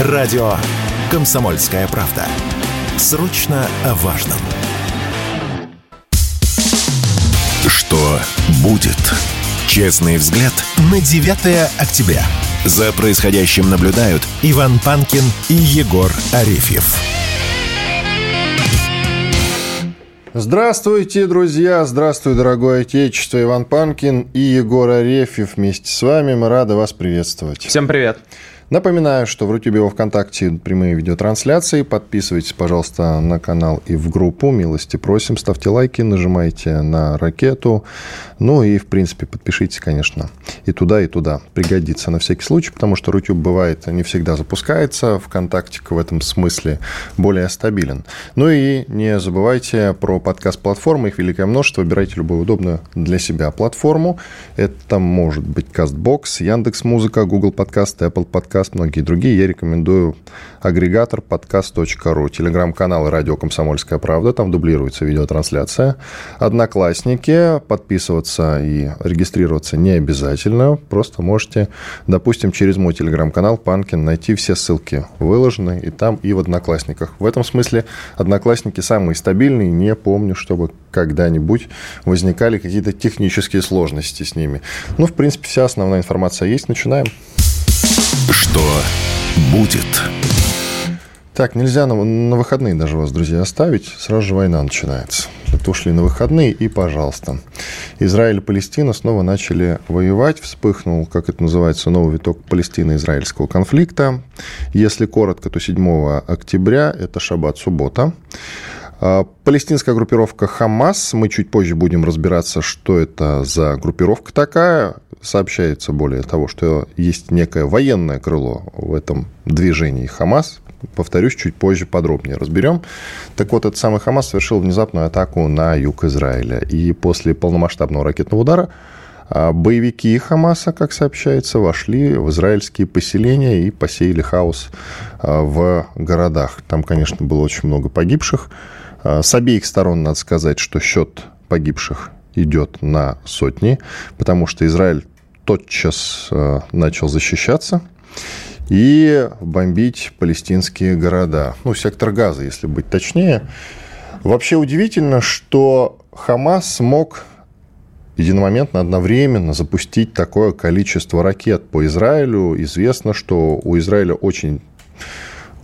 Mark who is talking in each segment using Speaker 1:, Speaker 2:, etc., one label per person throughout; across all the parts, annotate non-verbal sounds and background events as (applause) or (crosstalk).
Speaker 1: Радио «Комсомольская правда». Срочно о важном. Что будет? Честный взгляд на 9 октября. За происходящим наблюдают Иван Панкин и Егор Арефьев.
Speaker 2: Здравствуйте, друзья! Здравствуй, дорогое отечество! Иван Панкин и Егор Арефьев вместе с вами. Мы рады вас приветствовать.
Speaker 3: Всем привет!
Speaker 2: Напоминаю, что в Рутюбе во ВКонтакте прямые видеотрансляции. Подписывайтесь, пожалуйста, на канал и в группу. Милости просим. Ставьте лайки, нажимайте на ракету. Ну и, в принципе, подпишитесь, конечно, и туда, и туда. Пригодится на всякий случай, потому что Рутюб бывает не всегда запускается. ВКонтакте в этом смысле более стабилен. Ну и не забывайте про подкаст-платформы. Их великое множество. Выбирайте любую удобную для себя платформу. Это может быть CastBox, Яндекс.Музыка, Google Подкаст, Apple Подкаст подкаст, многие другие, я рекомендую агрегатор подкаст.ру, телеграм-канал «Радио Комсомольская правда», там дублируется видеотрансляция. Одноклассники, подписываться и регистрироваться не обязательно, просто можете, допустим, через мой телеграм-канал «Панкин» найти все ссылки выложены и там, и в Одноклассниках. В этом смысле Одноклассники самые стабильные, не помню, чтобы когда-нибудь возникали какие-то технические сложности с ними. Ну, в принципе, вся основная информация есть. Начинаем.
Speaker 1: Что будет?
Speaker 2: Так, нельзя на, на выходные даже вас, друзья, оставить. Сразу же война начинается. Это ушли на выходные, и пожалуйста. Израиль и Палестина снова начали воевать. Вспыхнул, как это называется, новый виток палестино-израильского конфликта. Если коротко, то 7 октября, это шаббат-суббота. А, палестинская группировка «Хамас». Мы чуть позже будем разбираться, что это за группировка такая. Сообщается более того, что есть некое военное крыло в этом движении «Хамас». Повторюсь, чуть позже подробнее разберем. Так вот, этот самый «Хамас» совершил внезапную атаку на юг Израиля. И после полномасштабного ракетного удара а, боевики Хамаса, как сообщается, вошли в израильские поселения и посеяли хаос а, в городах. Там, конечно, было очень много погибших. А, с обеих сторон надо сказать, что счет погибших идет на сотни, потому что Израиль тотчас а, начал защищаться и бомбить палестинские города. Ну, сектор газа, если быть точнее. Вообще удивительно, что Хамас смог единомоментно, одновременно запустить такое количество ракет по Израилю. Известно, что у Израиля очень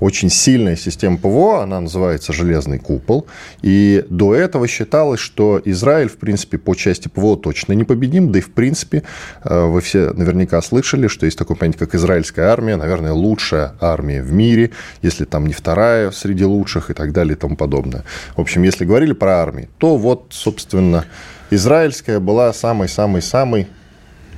Speaker 2: очень сильная система ПВО, она называется «Железный купол». И до этого считалось, что Израиль, в принципе, по части ПВО точно непобедим. Да и, в принципе, э, вы все наверняка слышали, что есть такое понятие, как израильская армия, наверное, лучшая армия в мире, если там не вторая среди лучших и так далее и тому подобное. В общем, если говорили про армию, то вот, собственно, израильская была самой-самой-самой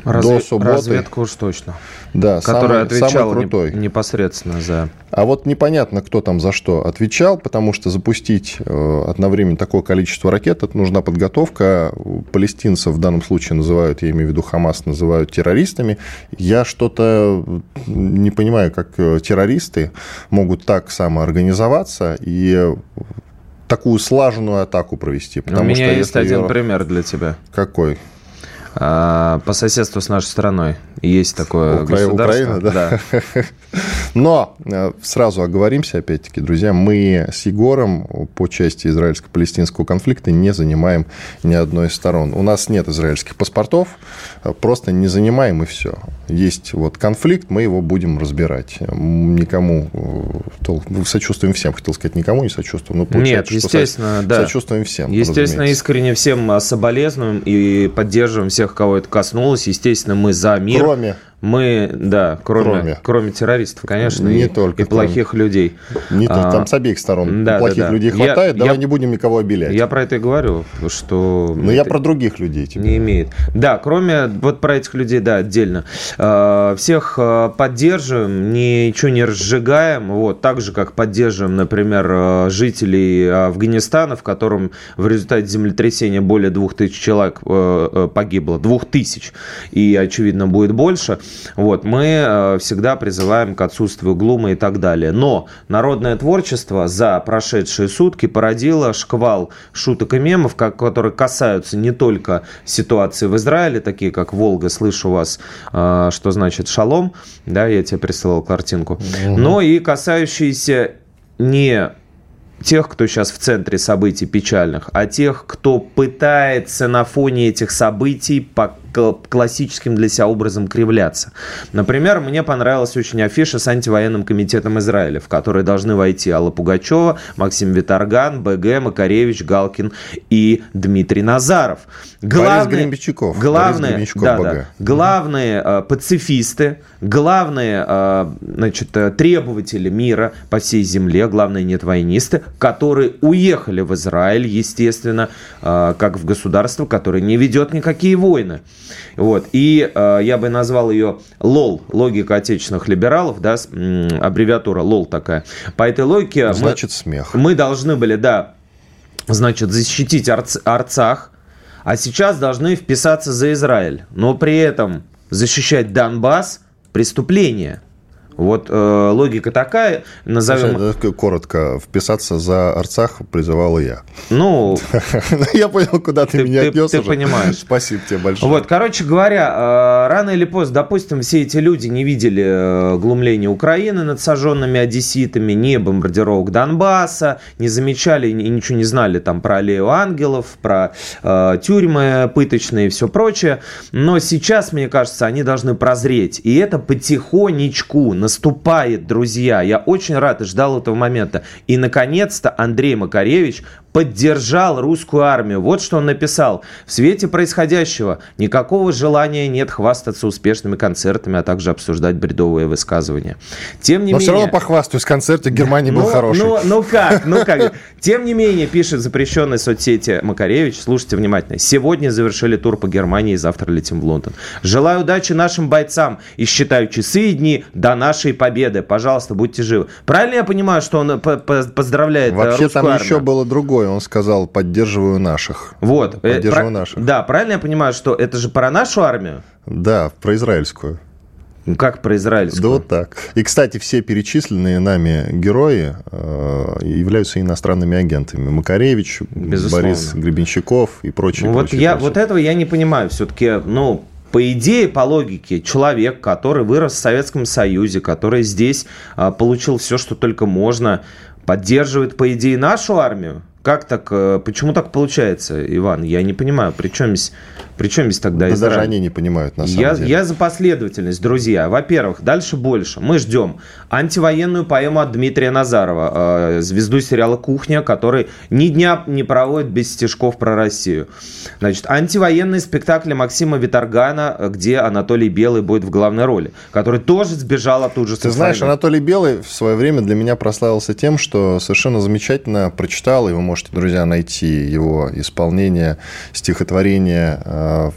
Speaker 3: Разве... до субботы. Разведка уж точно.
Speaker 2: Да,
Speaker 3: которая самый, отвечала самый крутой. непосредственно за...
Speaker 2: А вот непонятно, кто там за что отвечал, потому что запустить э, одновременно такое количество ракет, это нужна подготовка. Палестинцев в данном случае называют, я имею в виду Хамас, называют террористами. Я что-то не понимаю, как э, террористы могут так самоорганизоваться и такую слаженную атаку провести.
Speaker 3: У меня что есть один пример для тебя.
Speaker 2: Какой?
Speaker 3: А, по соседству с нашей страной есть такое Укра... государство.
Speaker 2: Украина, да? да. (laughs) Но э, сразу оговоримся, опять-таки, друзья, мы с Егором по части израильско-палестинского конфликта не занимаем ни одной из сторон. У нас нет израильских паспортов, э, просто не занимаем и все. Есть вот конфликт, мы его будем разбирать. Никому э, сочувствуем всем, хотел сказать, никому не сочувствуем.
Speaker 3: Но нет, естественно,
Speaker 2: со...
Speaker 3: да.
Speaker 2: Сочувствуем всем.
Speaker 3: Естественно, искренне всем соболезнуем и поддерживаем всех всех, кого это коснулось. Естественно, мы за мир.
Speaker 2: Кроме
Speaker 3: мы, да, кроме, кроме. кроме террористов, конечно,
Speaker 2: не
Speaker 3: и,
Speaker 2: только
Speaker 3: и плохих кроме. людей.
Speaker 2: Не а, там с обеих сторон. Да, плохих да, да. людей хватает, я, давай я, не будем никого обелять.
Speaker 3: Я про это и говорю, что...
Speaker 2: Но я про других людей.
Speaker 3: Тебе. Не имеет. Да, кроме вот про этих людей, да, отдельно. А, всех а, поддерживаем, ничего не разжигаем, вот, так же, как поддерживаем, например, а, жителей Афганистана, в котором в результате землетрясения более 2000 человек погибло, 2000, и, очевидно, будет больше – Вот, мы э, всегда призываем к отсутствию глума и так далее. Но народное творчество за прошедшие сутки породило шквал шуток и мемов, которые касаются не только ситуации в Израиле, такие как «Волга», слышу вас, э, что значит «шалом», да, я тебе присылал картинку, угу. но и касающиеся не тех, кто сейчас в центре событий печальных, а тех, кто пытается на фоне этих событий по классическим для себя образом кривляться. Например, мне понравилась очень афиша с антивоенным комитетом Израиля, в который должны войти Алла Пугачева, Максим Виторган, БГ, Макаревич, Галкин и Дмитрий Назаров.
Speaker 2: Главные, Борис
Speaker 3: главные, Борис да, да, главные э, пацифисты, главные э, значит, э, требователи мира по всей земле, главные нетвойнисты, которые уехали в Израиль, естественно, э, как в государство, которое не ведет никакие войны. Вот. И э, я бы назвал ее ЛОЛ, логика отечественных либералов, да, аббревиатура ЛОЛ такая. По этой логике...
Speaker 2: Значит, мы, смех.
Speaker 3: Мы должны были, да, значит, защитить Арц, Арцах, а сейчас должны вписаться за Израиль. Но при этом защищать Донбасс – преступление – вот э, логика такая, назовем...
Speaker 2: Коротко, вписаться за Арцах призывал я.
Speaker 3: Ну... (laughs)
Speaker 2: Я понял, куда ты меня отнес
Speaker 3: Ты понимаешь. (laughs)
Speaker 2: Спасибо тебе большое.
Speaker 3: Вот, короче говоря, э, рано или поздно, допустим, все эти люди не видели э, глумления Украины над сожженными одесситами, не бомбардировок Донбасса, не замечали и ничего не знали там про аллею ангелов, про э, тюрьмы пыточные и все прочее. Но сейчас, мне кажется, они должны прозреть. И это потихонечку, наступает, друзья. Я очень рад и ждал этого момента. И, наконец-то, Андрей Макаревич поддержал русскую армию. Вот что он написал. В свете происходящего никакого желания нет хвастаться успешными концертами, а также обсуждать бредовые высказывания. Тем не
Speaker 2: Но
Speaker 3: менее...
Speaker 2: все равно похвастаюсь, концерт в Германии был
Speaker 3: ну,
Speaker 2: хороший.
Speaker 3: Ну, ну как, ну как. (laughs) Тем не менее, пишет запрещенной соцсети Макаревич, слушайте внимательно. Сегодня завершили тур по Германии, завтра летим в Лондон. Желаю удачи нашим бойцам и считаю часы и дни до нашей победы. Пожалуйста, будьте живы. Правильно я понимаю, что он поздравляет
Speaker 2: э, Вообще там
Speaker 3: армию?
Speaker 2: еще было другое другое. Он сказал, поддерживаю наших.
Speaker 3: Вот.
Speaker 2: Э, поддерживаю Про... наших.
Speaker 3: Да, правильно я понимаю, что это же про нашу армию?
Speaker 2: Да, про израильскую.
Speaker 3: Ну, как про израильскую?
Speaker 2: Да вот так. И, кстати, все перечисленные нами герои э, являются иностранными агентами. Макаревич, Безусловно. Борис Гребенщиков и прочие.
Speaker 3: Ну,
Speaker 2: прочие,
Speaker 3: вот, я,
Speaker 2: прочие.
Speaker 3: вот этого я не понимаю. Все-таки, ну, по идее, по логике, человек, который вырос в Советском Союзе, который здесь а, получил все, что только можно, поддерживает, по идее, нашу армию, как так, э, почему так получается, Иван? Я не понимаю, при чем здесь, при чем здесь тогда
Speaker 2: да? Даже они не понимают, на самом
Speaker 3: я,
Speaker 2: деле.
Speaker 3: Я за последовательность, друзья. Во-первых, дальше больше. Мы ждем антивоенную поэму от Дмитрия Назарова, э, звезду сериала «Кухня», который ни дня не проводит без стишков про Россию. Значит, антивоенный спектакль Максима Виторгана, где Анатолий Белый будет в главной роли, который тоже сбежал от ужасов.
Speaker 2: Ты знаешь, войны. Анатолий Белый в свое время для меня прославился тем, что совершенно замечательно прочитал его можете, друзья, найти его исполнение стихотворения э,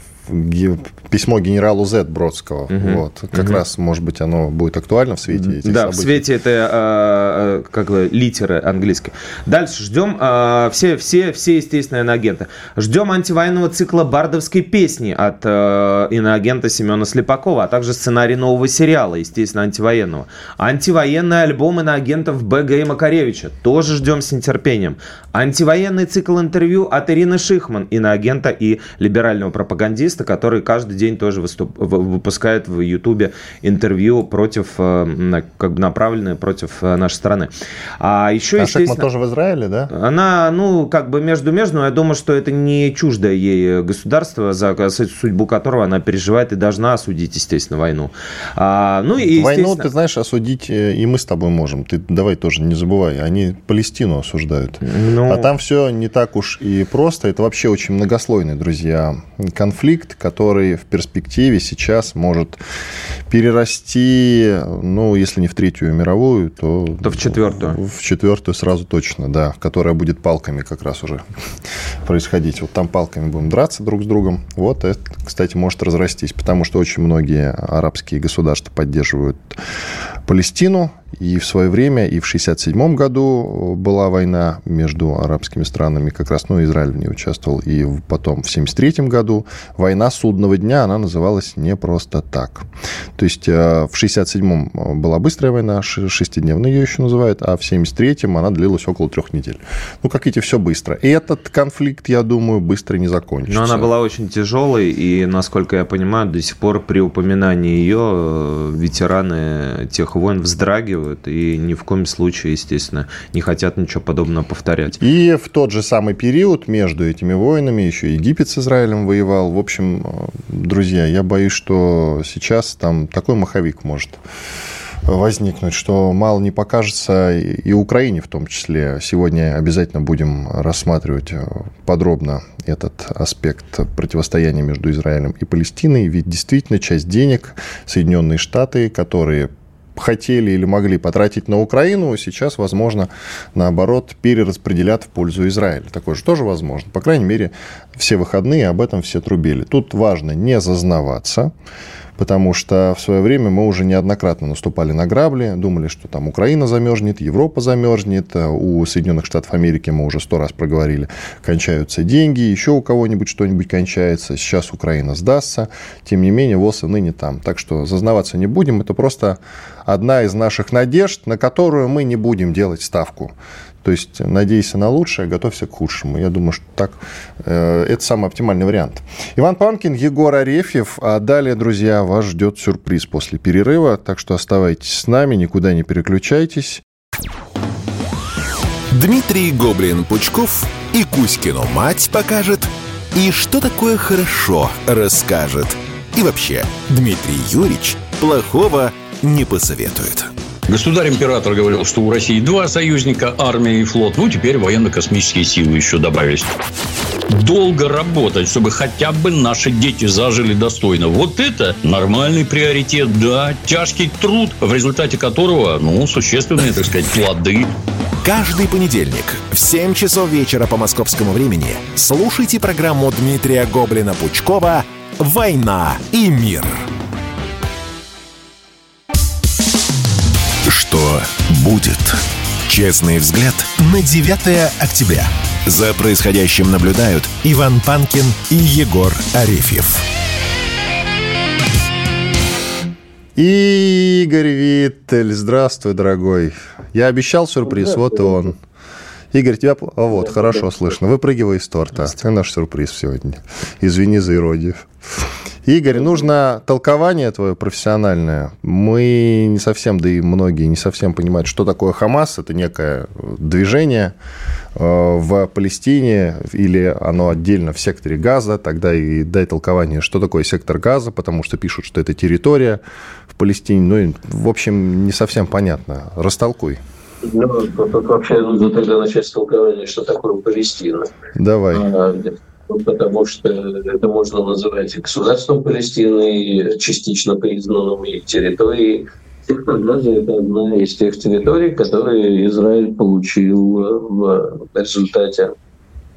Speaker 2: письмо генералу Z Бродского. Угу. Вот. Как угу. раз, может быть, оно будет актуально в свете этих
Speaker 3: Да,
Speaker 2: событий.
Speaker 3: в свете это э, как бы литеры английские. Дальше ждем э, все, все, все естественные иноагенты. Ждем антивоенного цикла бардовской песни от э, иноагента Семена Слепакова, а также сценарий нового сериала, естественно, антивоенного. Антивоенный альбом иноагентов БГ и Макаревича. Тоже ждем с нетерпением. Антивоенный цикл интервью от Ирины Шихман, иноагента и либерального пропагандиста, который каждый день тоже выступ, выпускает в Ютубе интервью против, э, как бы направленные против э, нашей страны.
Speaker 2: А еще, а естественно... тоже в Израиле, да?
Speaker 3: Она, ну, как бы между-между, я думаю, что это не чуждое ей государство, за судьбу которого она переживает и должна осудить, естественно, войну. А, ну, и,
Speaker 2: Войну, ты знаешь, осудить э, и мы с тобой можем. Ты давай тоже не забывай. Они Палестину осуждают. Ну... А там все не так уж и просто. Это вообще очень многослойный, друзья, конфликт, который в перспективе сейчас может перерасти, ну, если не в Третью мировую, то...
Speaker 3: То в четвертую.
Speaker 2: В четвертую сразу точно, да, которая будет палками как раз уже (laughs) происходить. Вот там палками будем драться друг с другом. Вот это, кстати, может разрастись, потому что очень многие арабские государства поддерживают Палестину, И в свое время, и в 1967 году была война между арабскими странами, как раз, ну, Израиль в ней участвовал, и потом в 1973 году война судного дня, она называлась не просто так. То есть э, в 1967 была быстрая война, шестидневная ее еще называют, а в 1973 она длилась около трех недель. Ну, как видите, все быстро. И этот конфликт, я думаю, быстро не закончится.
Speaker 3: Но она была очень тяжелой, и, насколько я понимаю, до сих пор при упоминании ее э, ветераны тех войн вздрагивают и ни в коем случае, естественно, не хотят ничего подобного повторять.
Speaker 2: И в тот же самый период между этими войнами еще Египет с Израилем воевал. В общем, э, друзья, я боюсь, что сейчас там такой маховик может возникнуть, что мало не покажется и Украине в том числе. Сегодня обязательно будем рассматривать э, подробно этот аспект противостояния между Израилем и Палестиной, ведь действительно часть денег Соединенные Штаты, которые хотели или могли потратить на Украину, сейчас, возможно, наоборот, перераспределят в пользу Израиля. Такое же тоже возможно. По крайней мере, все выходные об этом все трубили. Тут важно не зазнаваться, потому что в свое время мы уже неоднократно наступали на грабли, думали, что там Украина замерзнет, Европа замерзнет, у Соединенных Штатов Америки мы уже сто раз проговорили, кончаются деньги, еще у кого-нибудь что-нибудь кончается, сейчас Украина сдастся, тем не менее ВОЗ и ныне там. Так что зазнаваться не будем, это просто одна из наших надежд, на которую мы не будем делать ставку. То есть надейся на лучшее, готовься к худшему. Я думаю, что так э, это самый оптимальный вариант. Иван Панкин, Егор Арефьев. А далее, друзья, вас ждет сюрприз после перерыва. Так что оставайтесь с нами, никуда не переключайтесь.
Speaker 1: Дмитрий Гоблин-Пучков и Кузькину мать покажет. И что такое хорошо расскажет. И вообще, Дмитрий Юрьевич плохого не посоветует.
Speaker 4: Государь-император говорил, что у России два союзника, армия и флот. Ну, теперь военно-космические силы еще добавились. Долго работать, чтобы хотя бы наши дети зажили достойно. Вот это нормальный приоритет, да. Тяжкий труд, в результате которого, ну, существенные, так сказать, плоды.
Speaker 1: Каждый понедельник в 7 часов вечера по московскому времени слушайте программу Дмитрия Гоблина-Пучкова «Война и мир». Что будет? Честный взгляд на 9 октября. За происходящим наблюдают Иван Панкин и Егор Арефьев.
Speaker 2: Игорь Виттель, здравствуй, дорогой. Я обещал сюрприз, вот и он. Игорь, тебя... О, вот, хорошо слышно. Выпрыгивай из торта. Это наш сюрприз сегодня. Извини за иродию. Игорь, нужно толкование твое профессиональное. Мы не совсем, да и многие не совсем понимают, что такое Хамас. Это некое движение э, в Палестине или оно отдельно в секторе Газа. Тогда и дай толкование, что такое сектор Газа, потому что пишут, что это территория в Палестине. Ну, в общем, не совсем понятно. Растолкуй.
Speaker 5: Ну, вообще нужно тогда начать с толкования, что такое Палестина.
Speaker 2: Давай.
Speaker 5: Потому что это можно называть и государством Палестины, частично признанным и территорией. Газа – это одна из тех территорий, которые Израиль получил в результате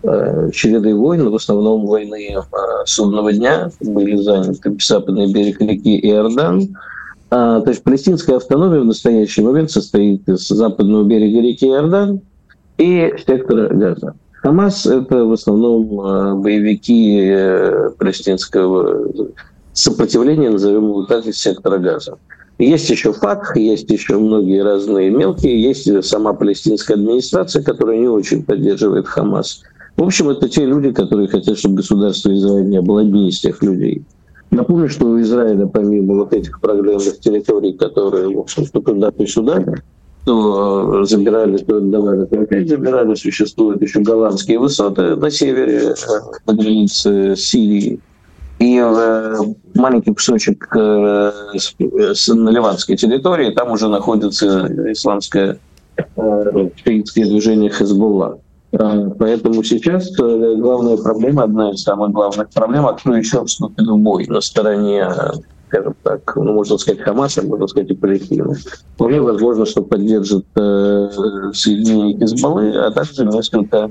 Speaker 5: э, череды войн, в основном войны э, судного дня, были заняты западный берег реки Иордан. А, то есть палестинская автономия в настоящий момент состоит из западного берега реки Иордан и сектора Газа. Хамас – это в основном а, боевики э, палестинского сопротивления, назовем его так, из сектора Газа. Есть еще ФАТХ, есть еще многие разные мелкие, есть сама палестинская администрация, которая не очень поддерживает Хамас. В общем, это те люди, которые хотят, чтобы государство Израиль не было одни из тех людей. Напомню, что у Израиля, помимо вот этих проблемных территорий, которые, в общем, то туда, то сюда, то забирали, то отдавали, то опять забирали. Существуют еще голландские высоты на севере, на границе Сирии. И э, маленький кусочек э, на ливанской территории, там уже находится исламское э, движение Хезболла. Поэтому сейчас главная проблема, одна из самых главных проблем, а вступит в бой на стороне скажем так, ну, можно сказать, Хамаса, можно сказать, и Палестину. Вполне возможно, что поддержит э, соединение Хизбаллы, а также несколько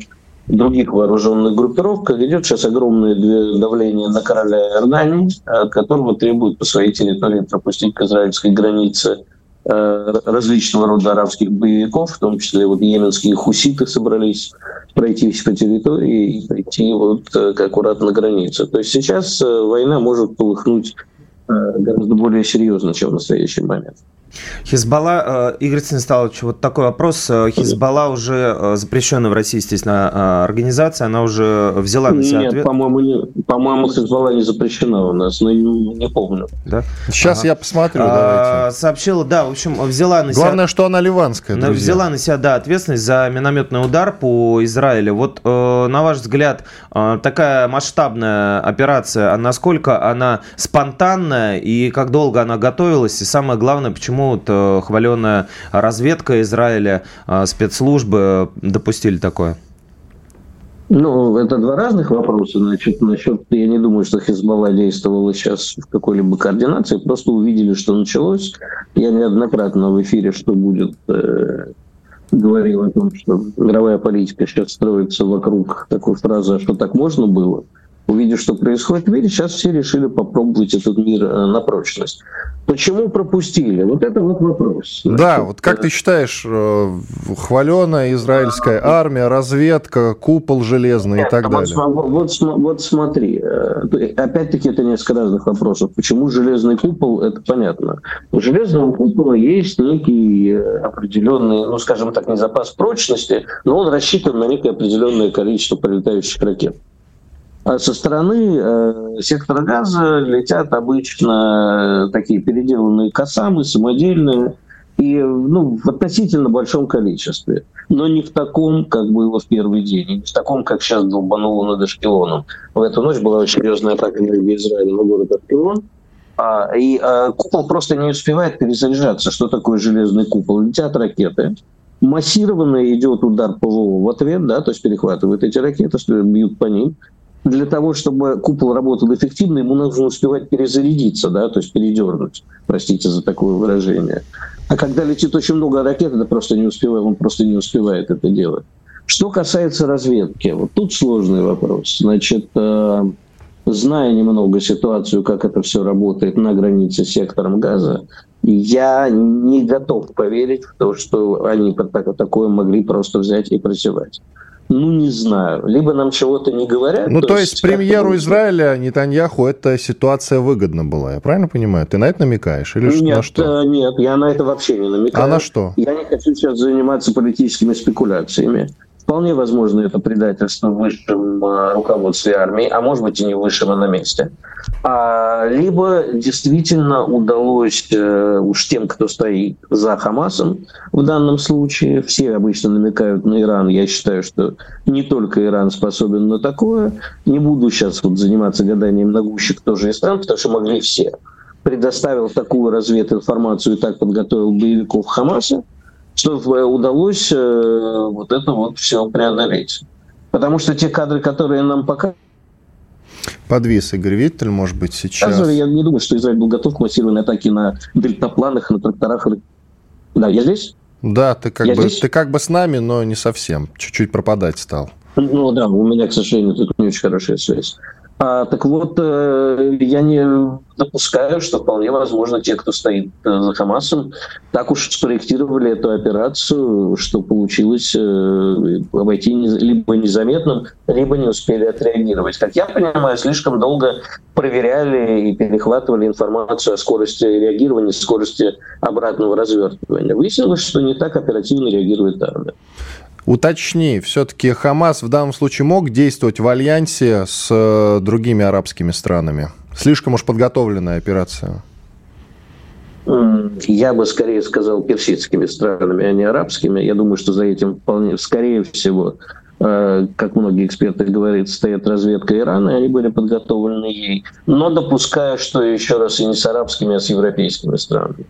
Speaker 5: других вооруженных группировок. Идет сейчас огромное давление на короля Иордании, от которого требуют по своей территории пропустить к израильской границе различного рода арабских боевиков, в том числе вот йеменские хуситы собрались пройтись по территории и прийти вот к аккуратно границе. То есть сейчас война может полыхнуть гораздо более серьезно, чем в настоящий момент.
Speaker 3: Хизбалла, э, Игорь Станиславович, вот такой вопрос. Э, Хизбалла уже э, запрещенная в России, естественно, организация, она уже взяла на себя
Speaker 5: Нет,
Speaker 3: ответ?
Speaker 5: по-моему, не, по-моему, Хизбалла не запрещена у нас, но не, не помню.
Speaker 2: Да? Сейчас ага. я посмотрю, а,
Speaker 3: Сообщила, да, в общем, взяла на
Speaker 2: себя... Главное, что она ливанская, друзья.
Speaker 3: Взяла на себя, да, ответственность за минометный удар по Израилю. Вот, на ваш взгляд, такая масштабная операция, а насколько она спонтанная и как долго она готовилась? И самое главное, почему вот э, хваленая разведка Израиля, э, спецслужбы допустили такое?
Speaker 5: Ну, это два разных вопроса. Значит, насчет, я не думаю, что Хизбалла действовала сейчас в какой-либо координации. Просто увидели, что началось. Я неоднократно в эфире, что будет, э, говорил о том, что мировая политика сейчас строится вокруг такой фразы, а что так можно было увидев, что происходит в мире, сейчас все решили попробовать этот мир э, на прочность. Почему пропустили? Вот это вот вопрос.
Speaker 2: Значит, да, вот как ты считаешь, э, хваленая израильская армия, разведка, купол железный и так далее?
Speaker 5: Вот, вот, вот смотри, э, опять-таки это несколько разных вопросов. Почему железный купол, это понятно. У железного купола есть некий определенный, ну скажем так, не запас прочности, но он рассчитан на некое определенное количество прилетающих ракет. А со стороны э, сектора газа летят обычно э, такие переделанные косамы, самодельные, и ну, в относительно большом количестве. Но не в таком, как было в первый день, не в таком, как сейчас долбануло над Ашкелоном. В эту ночь была очень серьезная атака на Израиля на город Ашкелон. А, и а, купол просто не успевает перезаряжаться. Что такое железный купол? Летят ракеты, массированно идет удар ПВО в ответ, да, то есть перехватывают эти ракеты, бьют по ним для того, чтобы купол работал эффективно, ему нужно успевать перезарядиться, да, то есть передернуть, простите за такое выражение. А когда летит очень много ракет, это просто не успевает, он просто не успевает это делать. Что касается разведки, вот тут сложный вопрос. Значит, э, зная немного ситуацию, как это все работает на границе с сектором газа, я не готов поверить в то, что они такое могли просто взять и прозевать. Ну, не знаю. Либо нам чего-то не говорят.
Speaker 2: Ну, то, то есть, есть премьеру Израиля Нетаньяху эта ситуация выгодна была, я правильно понимаю? Ты на это намекаешь? Или
Speaker 5: нет,
Speaker 2: на что?
Speaker 5: Э, нет, я на это вообще не намекаю.
Speaker 2: А на что?
Speaker 5: Я не хочу сейчас заниматься политическими спекуляциями. Вполне возможно, это предательство в высшем э, руководстве армии, а может быть и не высшем, а на месте. А, либо действительно удалось э, уж тем, кто стоит за Хамасом в данном случае, все обычно намекают на Иран, я считаю, что не только Иран способен на такое. Не буду сейчас вот заниматься гаданием на гуще, кто же из стран, потому что могли все. Предоставил такую развединформацию и так подготовил боевиков Хамаса, что удалось э, вот это вот все преодолеть. Потому что те кадры, которые нам показывают,
Speaker 2: Подвис Игорь Виттель, может быть, сейчас.
Speaker 5: Я не думаю, что Израиль был готов к массированной атаке на дельтапланах, на тракторах. Да, я здесь?
Speaker 2: Да, ты как, бы, здесь? ты как бы с нами, но не совсем. Чуть-чуть пропадать стал.
Speaker 5: Ну да, у меня, к сожалению, тут не очень хорошая связь. А, так вот, э, я не допускаю, что вполне возможно те, кто стоит э, за Хамасом, так уж спроектировали эту операцию, что получилось э, обойти либо незаметным, либо не успели отреагировать. Как я понимаю, слишком долго проверяли и перехватывали информацию о скорости реагирования, скорости обратного развертывания. Выяснилось, что не так оперативно реагирует армия.
Speaker 2: Уточни, все-таки Хамас в данном случае мог действовать в альянсе с э, другими арабскими странами? Слишком уж подготовленная операция.
Speaker 5: Я бы скорее сказал персидскими странами, а не арабскими. Я думаю, что за этим вполне, скорее всего, э, как многие эксперты говорят, стоит разведка Ирана, и они были подготовлены ей. Но допускаю, что еще раз и не с арабскими, а с европейскими странами.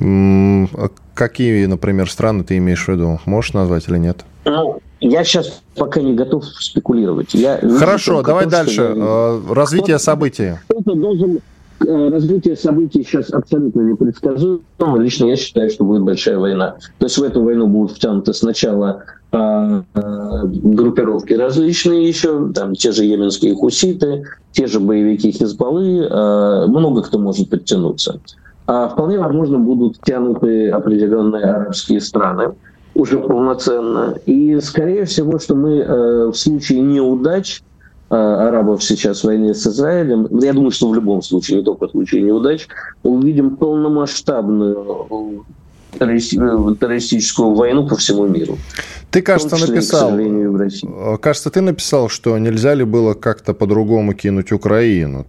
Speaker 2: А какие, например, страны ты имеешь в виду? Можешь назвать или нет?
Speaker 5: Ну, я сейчас пока не готов спекулировать. Я
Speaker 2: Хорошо, давай то, дальше. Что... Э, развитие событий.
Speaker 5: Кто-то должен э, развитие событий сейчас абсолютно непредсказуемо. Лично я считаю, что будет большая война. То есть в эту войну будут втянуты сначала э, группировки различные еще, там те же йеменские хуситы, те же боевики Хизбаллы, много кто может подтянуться. А вполне возможно будут тянуты определенные арабские страны уже полноценно. И, скорее всего, что мы э, в случае неудач э, арабов сейчас в войне с Израилем, я думаю, что в любом случае, не только в случае неудач, увидим полномасштабную террористическую войну по всему миру.
Speaker 2: Ты, кажется, числе, написал, э, кажется, ты написал, что нельзя ли было как-то по-другому кинуть Украину.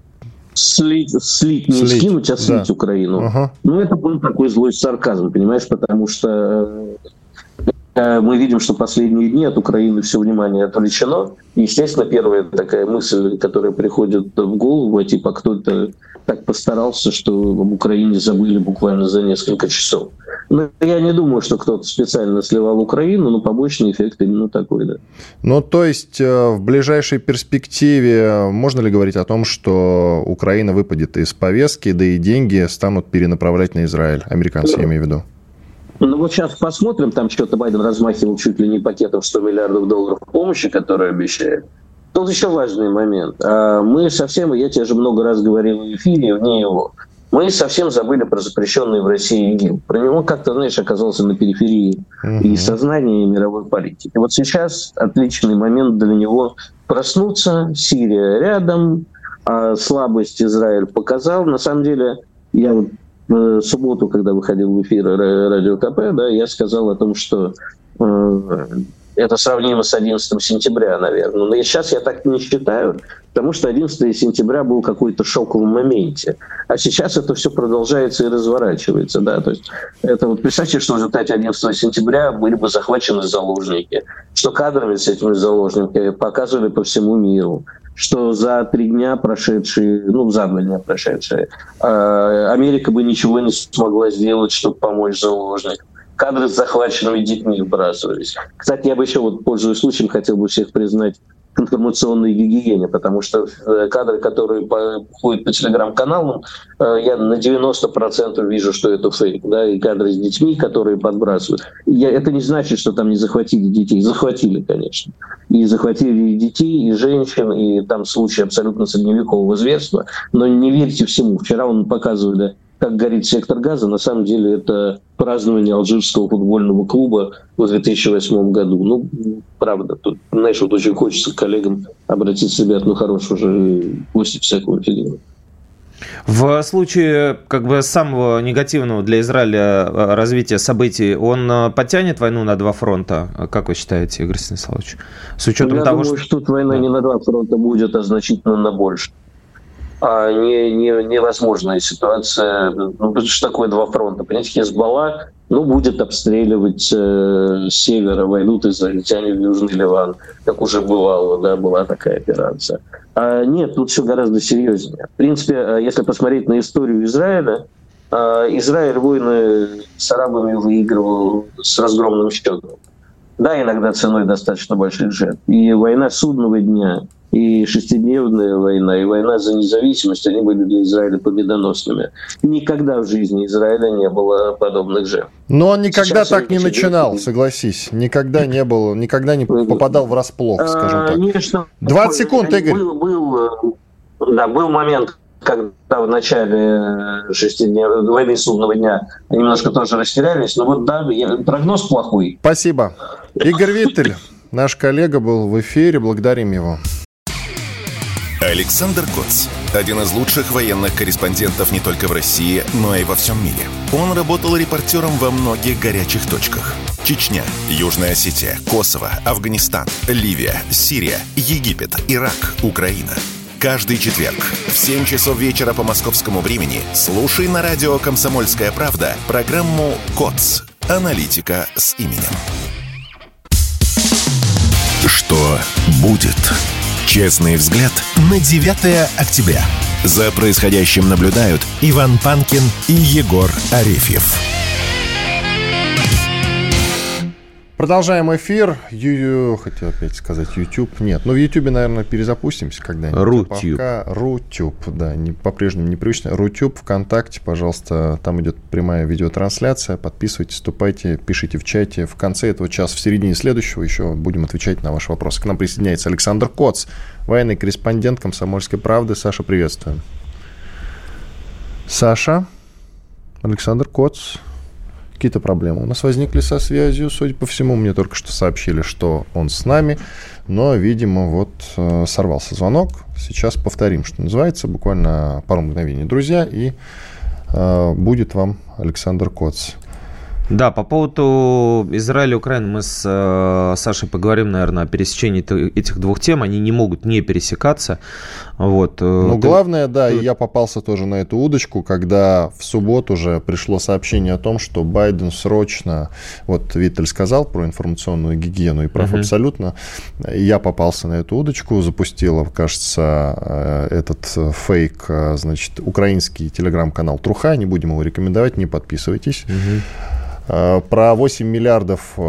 Speaker 5: Слить, слить, не слить. скинуть, а слить да. Украину. Ага. Ну, это был такой злой сарказм, понимаешь, потому что э, мы видим, что последние дни от Украины все внимание отвлечено. Естественно, первая такая мысль, которая приходит в голову, типа кто-то так постарался, что об Украине забыли буквально за несколько часов. Но я не думаю, что кто-то специально сливал Украину, но побочный эффект именно такой, да.
Speaker 2: Ну, то есть э, в ближайшей перспективе можно ли говорить о том, что Украина выпадет из повестки, да и деньги станут перенаправлять на Израиль? Американцы, да. я имею в виду.
Speaker 5: Ну вот сейчас посмотрим, там что-то Байден размахивал чуть ли не пакетом 100 миллиардов долларов помощи, которые обещает. Тут еще важный момент. А, мы совсем, я тебе же много раз говорил в эфире, вне его, мы совсем забыли про запрещенный в России ИГИЛ. Про него как-то, знаешь, оказался на периферии и сознания и мировой политики. Вот сейчас отличный момент для него проснуться. Сирия рядом, а слабость Израиль показал. На самом деле, я вот в субботу, когда выходил в эфир радио КП, да, я сказал о том, что э, это сравнимо с 11 сентября, наверное. Но сейчас я так не считаю, потому что 11 сентября был какой-то шоковый моменте. А сейчас это все продолжается и разворачивается. Да? То есть это вот представьте, что в результате 11 сентября были бы захвачены заложники, что кадрами с этими заложниками показывали по всему миру, что за три дня прошедшие, ну, за два дня прошедшие, э, Америка бы ничего не смогла сделать, чтобы помочь заложникам кадры с захваченными детьми выбрасывались. Кстати, я бы еще, вот, пользуясь случаем, хотел бы всех признать к информационной гигиене, потому что э, кадры, которые ходят по телеграм-каналам, э, я на 90% вижу, что это фейк, да, и кадры с детьми, которые подбрасывают. Я, это не значит, что там не захватили детей. Захватили, конечно. И захватили и детей, и женщин, и там случаи абсолютно средневекового зверства. Но не верьте всему. Вчера он показывали как горит сектор газа, на самом деле это празднование алжирского футбольного клуба в 2008 году. Ну, правда, тут, знаешь, вот очень хочется к коллегам обратиться, ребят, ну хорош уже, пусть всякого фигню.
Speaker 3: В случае как бы самого негативного для Израиля э, развития событий, он э, потянет войну на два фронта? Как вы считаете, Игорь Станиславович?
Speaker 5: С учетом Я того, думаю, что... что тут война да. не на два фронта будет, а значительно на больше а не, не, невозможная ситуация. Ну, что такое два фронта? Понимаете, Хезбалла ну, будет обстреливать э, с севера, войдут израильтяне в Южный Ливан, как уже бывало, да, была такая операция. А нет, тут все гораздо серьезнее. В принципе, э, если посмотреть на историю Израиля, э, Израиль войны с арабами выигрывал с разгромным счетом. Да, иногда ценой достаточно больших жертв. И война судного дня, и шестидневная война, и война за независимость, они были для Израиля победоносными. Никогда в жизни Израиля не было подобных жертв.
Speaker 2: Но он никогда Сейчас так не начинал, жертвы. согласись. Никогда не был, никогда не попадал врасплох, а, скажем так. Конечно. 20 секунд, Игорь.
Speaker 5: Был, был, да, был момент, когда в начале шестидневной войны судного дня немножко тоже растерялись, но вот да, прогноз плохой.
Speaker 2: Спасибо. Игорь Виттель, наш коллега, был в эфире, благодарим его.
Speaker 1: Александр Коц. Один из лучших военных корреспондентов не только в России, но и во всем мире. Он работал репортером во многих горячих точках. Чечня, Южная Осетия, Косово, Афганистан, Ливия, Сирия, Египет, Ирак, Украина. Каждый четверг в 7 часов вечера по московскому времени слушай на радио «Комсомольская правда» программу «КОЦ. Аналитика с именем». Что будет? Честный взгляд на 9 октября. За происходящим наблюдают Иван Панкин и Егор Арефьев.
Speaker 2: Продолжаем эфир. Ю... Хотел опять сказать YouTube. Нет, ну в YouTube, наверное, перезапустимся когда-нибудь.
Speaker 3: Рутюб.
Speaker 2: Пока Рутюб, да, не, по-прежнему непривычно. Рутюб, ВКонтакте, пожалуйста, там идет прямая видеотрансляция. Подписывайтесь, вступайте, пишите в чате. В конце этого часа, в середине следующего еще будем отвечать на ваши вопросы. К нам присоединяется Александр Коц, военный корреспондент «Комсомольской правды». Саша, приветствую. Саша? Александр Коц. Какие-то проблемы у нас возникли со связью, судя по всему. Мне только что сообщили, что он с нами. Но, видимо, вот э, сорвался звонок. Сейчас повторим, что называется, буквально пару мгновений. Друзья, и э, будет вам Александр Коц.
Speaker 3: Да, по поводу Израиля и Украины мы с э, Сашей поговорим, наверное, о пересечении этих двух тем. Они не могут не пересекаться. Вот.
Speaker 2: Э, ну, ты, главное, да, ты... я попался тоже на эту удочку, когда в субботу уже пришло сообщение о том, что Байден срочно, вот Виттель сказал про информационную гигиену и прав угу. абсолютно, я попался на эту удочку, запустила, кажется, э, этот фейк, э, значит, украинский телеграм-канал Труха, не будем его рекомендовать, не подписывайтесь. Угу. Э, про 8 миллиардов э,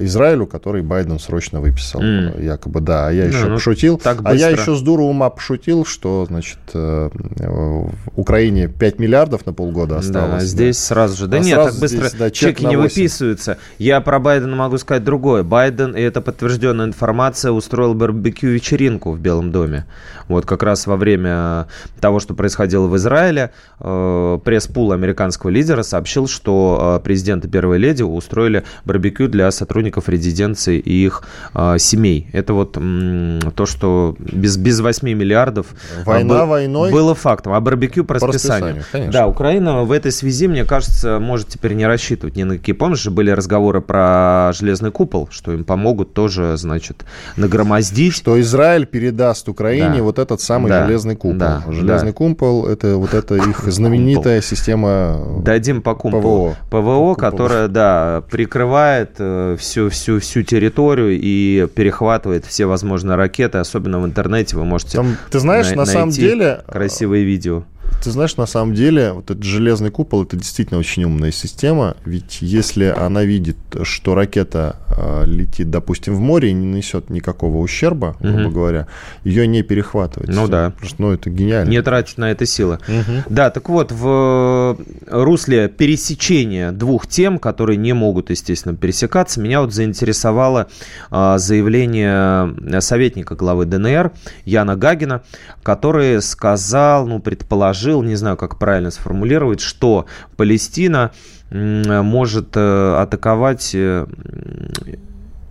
Speaker 2: Израилю, который Байден срочно выписал. Mm. Якобы, да. А я еще ну, пошутил. Так а я еще с дуру ума пошутил, что, значит, э, в Украине 5 миллиардов на полгода осталось.
Speaker 3: Да, здесь да. сразу же. Да а нет, так быстро здесь, да, чеки не выписываются. Я про Байдена могу сказать другое. Байден, и это подтвержденная информация, устроил барбекю-вечеринку в Белом доме. Вот как раз во время того, что происходило в Израиле, пресс-пул американского лидера сообщил, что президент и первая леди устроили барбекю для сотрудников резиденции и их э, семей. Это вот м, то, что без, без 8 миллиардов
Speaker 2: а, Война был, войной.
Speaker 3: было фактом. А барбекю по, по расписанию. расписанию да, Украина в этой связи, мне кажется, может теперь не рассчитывать ни на какие. Помнишь, были разговоры про железный купол, что им помогут тоже, значит, нагромоздить.
Speaker 2: Что Израиль передаст Украине да. вот этот самый да. железный купол. Да. Железный да. купол это вот эта их знаменитая система
Speaker 3: Дадим по кумполу. ПВО. ПВО, которая, да, прикрывает э, всю, всю, всю территорию и перехватывает все возможные ракеты, особенно в интернете вы можете
Speaker 2: Там, Ты знаешь, на, на самом деле...
Speaker 3: Красивые видео.
Speaker 2: Ты знаешь, на самом деле, вот этот железный купол это действительно очень умная система. Ведь если она видит, что ракета э, летит, допустим, в море и не несет никакого ущерба, грубо угу. говоря, ее не перехватывать.
Speaker 3: Ну да.
Speaker 2: Просто, ну, это гениально.
Speaker 3: Не тратить на это силы. Угу. Да, так вот, в русле пересечения двух тем, которые не могут, естественно, пересекаться, меня вот заинтересовало э, заявление советника главы ДНР Яна Гагина, который сказал, ну, предположил, предположил, не знаю, как правильно сформулировать, что Палестина может э, атаковать э,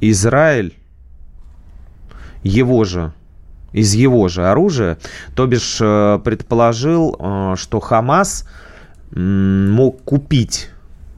Speaker 3: Израиль его же из его же оружия, то бишь э, предположил, что Хамас мог купить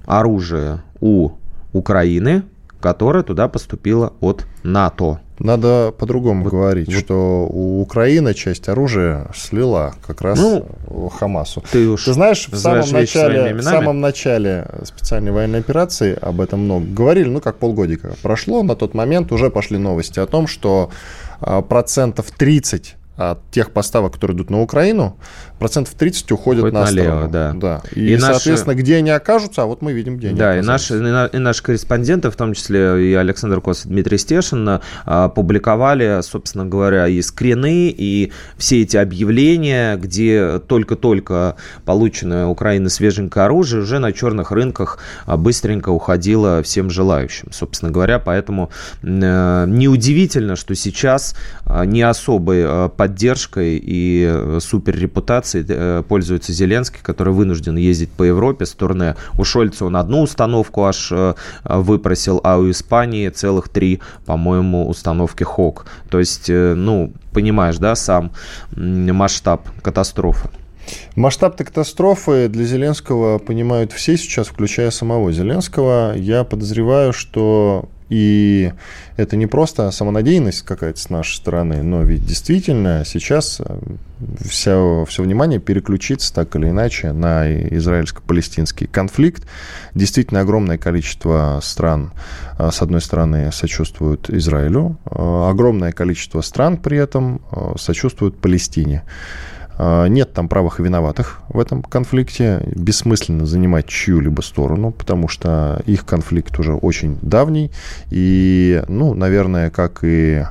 Speaker 3: оружие у Украины, которое туда поступило от НАТО.
Speaker 2: Надо по-другому вот, говорить, вот. что у Украины часть оружия слила как раз ну, Хамасу.
Speaker 3: Ты, уж
Speaker 2: ты знаешь, в самом, начале, в самом начале специальной военной операции об этом много говорили, ну как полгодика прошло, на тот момент уже пошли новости о том, что а, процентов 30 от тех поставок, которые идут на Украину, процентов 30 уходят Уходит на налево,
Speaker 3: да.
Speaker 2: да. И, и соответственно, наши... где они окажутся, а вот мы видим, где они
Speaker 3: Да, и наши, и наши корреспонденты, в том числе и Александр Кос, и Дмитрий Стешин, а, публиковали, собственно говоря, и скрины, и все эти объявления, где только-только полученное Украина свеженькое оружие уже на черных рынках а, быстренько уходило всем желающим. Собственно говоря, поэтому э, неудивительно, что сейчас а, не особой поддержкой и супер репутацией э, пользуется Зеленский, который вынужден ездить по Европе с турне. У Шольца он одну установку аж э, выпросил, а у Испании целых три, по-моему, установки ХОК. То есть, э, ну, понимаешь, да, сам масштаб катастрофы.
Speaker 2: Масштаб катастрофы для Зеленского понимают все сейчас, включая самого Зеленского. Я подозреваю, что и это не просто самонадеянность какая-то с нашей стороны, но ведь действительно сейчас э, вся, все внимание переключится так или иначе на израильско-палестинский конфликт. Действительно огромное количество стран, э, с одной стороны, сочувствуют Израилю, э, огромное количество стран при этом сочувствуют Палестине. А, нет там правых и виноватых в этом конфликте. Бессмысленно занимать чью-либо сторону, потому что их конфликт уже очень давний. И, ну, наверное, как и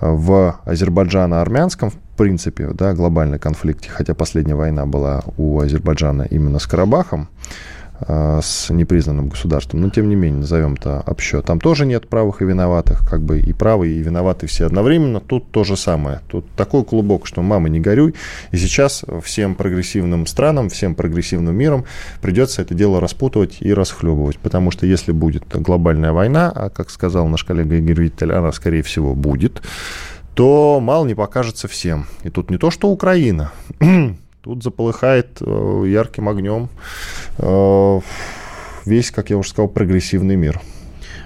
Speaker 2: в Азербайджано-армянском, в принципе, да, глобальный конфликте, хотя последняя война была у Азербайджана именно с Карабахом, э, с непризнанным государством. Но, тем не менее, назовем это общо. Там тоже нет правых и виноватых, как бы и правые, и виноваты все одновременно. Тут то же самое. Тут такой клубок, что мама не горюй. И сейчас всем прогрессивным странам, всем прогрессивным миром придется это дело распутывать и расхлебывать. Потому что если будет глобальная война, а, как сказал наш коллега Игорь Виттель, она, скорее всего, будет, то мало не покажется всем. И тут не то, что Украина. (clears throat) Тут заполыхает э, ярким огнем э, весь, как я уже сказал, прогрессивный мир.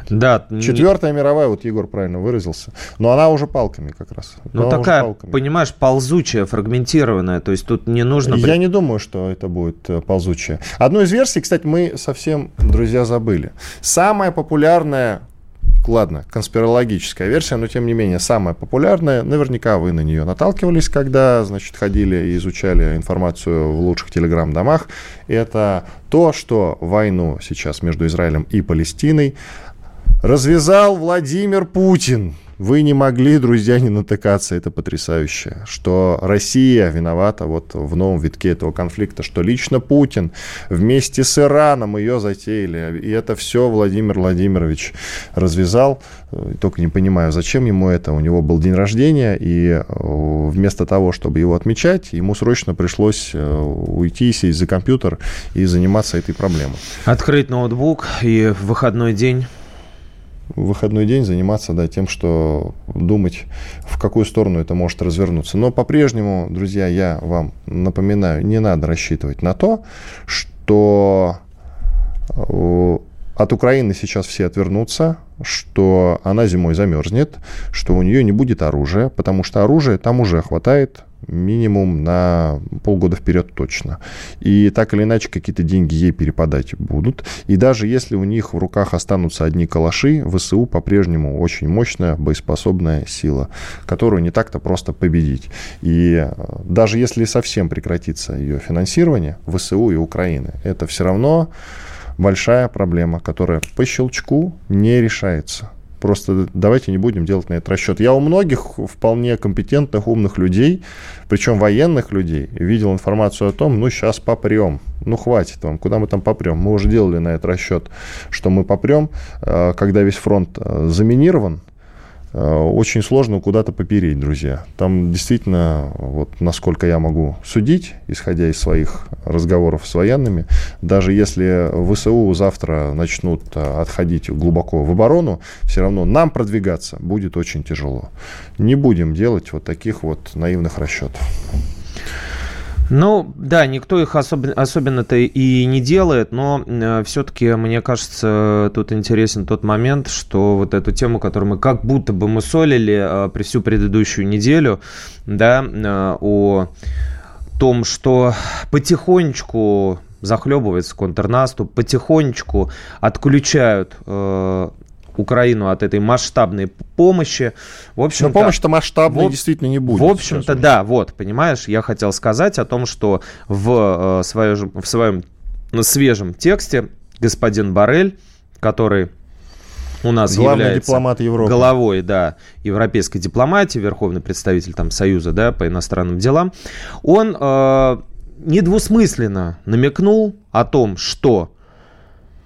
Speaker 3: Да.
Speaker 2: Четвертая мировая, вот Егор правильно выразился. Но она уже палками как раз.
Speaker 3: Ну, такая, понимаешь, ползучая, фрагментированная. То есть тут не нужно...
Speaker 2: Я не думаю, что это будет э, ползучая. Одну из версий, кстати, мы совсем, друзья, забыли. Самая популярная ладно, конспирологическая версия, но тем не менее самая популярная. Наверняка вы на нее наталкивались, когда, значит, ходили и изучали информацию в лучших телеграм-домах. Это то, что войну сейчас между Израилем и Палестиной развязал Владимир Путин. Вы не могли, друзья, не натыкаться. Это потрясающе. Что Россия виновата вот в новом витке этого конфликта, что лично Путин вместе с Ираном ее затеяли. И это все Владимир Владимирович развязал. Только не понимаю, зачем ему это. У него был день рождения, и э, вместо того, чтобы его отмечать, ему срочно пришлось э, уйти, сесть за компьютер и заниматься этой проблемой.
Speaker 3: Открыть ноутбук и в выходной день
Speaker 2: в выходной день заниматься да, тем, что думать, в какую сторону это может развернуться. Но по-прежнему, друзья, я вам напоминаю, не надо рассчитывать на то, что э, от Украины сейчас все отвернутся, что она зимой замерзнет, что у нее не будет оружия, потому что оружия там уже хватает минимум на полгода вперед точно. И так или иначе какие-то деньги ей перепадать будут. И даже если у них в руках останутся одни калаши, ВСУ по-прежнему очень мощная, боеспособная сила, которую не так-то просто победить. И э, даже если совсем прекратится ее финансирование, ВСУ и Украины, это все равно большая проблема, которая по щелчку не решается. Просто давайте не будем делать на это расчет. Я у многих вполне компетентных, умных людей, причем военных людей, видел информацию о том, ну, сейчас попрем. Ну, хватит вам, куда мы там попрем? Мы уже делали на это расчет, что мы попрем, э, когда весь фронт э, заминирован, очень сложно куда-то попереть, друзья. Там действительно, вот насколько я могу судить, исходя из своих разговоров с военными, даже если ВСУ завтра начнут э, отходить глубоко в оборону, все равно нам продвигаться будет очень тяжело. Не будем делать вот таких вот наивных расчетов.
Speaker 3: Ну, да, никто их особенно, особенно-то и не делает, но э, все-таки, мне кажется, тут интересен тот момент, что вот эту тему, которую мы как будто бы мы солили э, при всю предыдущую неделю, да, э, о том, что потихонечку захлебывается контрнаступ, потихонечку отключают э, Украину от этой масштабной помощи. В общем
Speaker 2: Но помощь-то масштабной в, действительно не будет.
Speaker 3: В общем-то, да, вот, понимаешь, я хотел сказать о том, что в, э, своем, в своем свежем тексте господин Барель, который у нас Главный является
Speaker 2: дипломат Европы.
Speaker 3: головой, да, европейской дипломатии, верховный представитель там Союза, да, по иностранным делам, он э, недвусмысленно намекнул о том, что